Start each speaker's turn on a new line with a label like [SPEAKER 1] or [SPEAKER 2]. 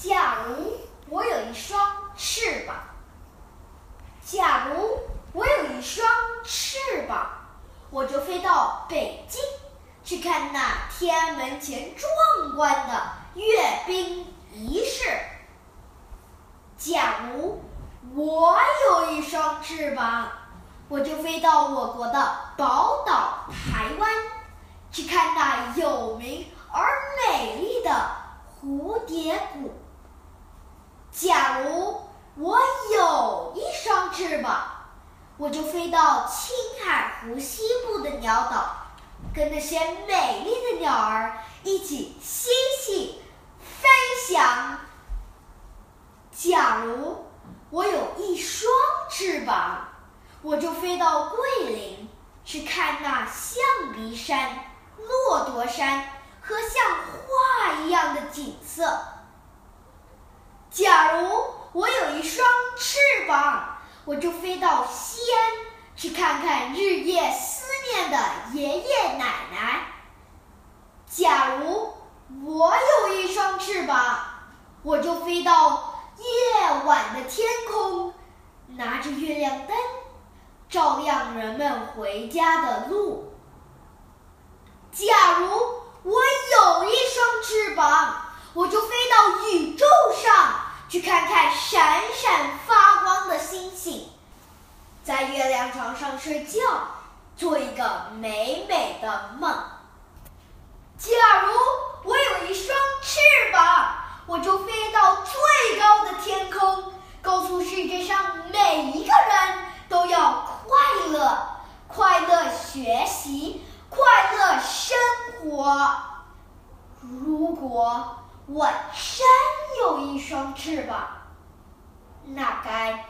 [SPEAKER 1] 假如我有一双翅膀，假如我有一双翅膀，我就飞到北京去看那天安门前壮观的阅兵仪式。假如我有一双翅膀，我就飞到我国的宝岛台湾去看那有名而美丽的蝴蝶谷。假如我有一双翅膀，我就飞到青海湖西部的鸟岛，跟那些美丽的鸟儿一起嬉戏、飞翔。假如我有一双翅膀，我就飞到桂林去看那象鼻山、骆驼山和像画一样的景色。假如我有一双翅，我就飞到西安去看看日夜思念的爷爷奶奶。假如我有一双翅膀，我就飞到夜晚的天空，拿着月亮灯，照亮人们回家的路。假如我有一双翅膀，我就飞到宇宙上去看看闪闪发光的星星，在月亮床上睡觉，做一个美美的梦。假如我有一双翅膀，我就飞到最高的天空，告诉世界上每一个人都要快乐，快乐学习，快乐生活。如果我真一双翅膀，那该！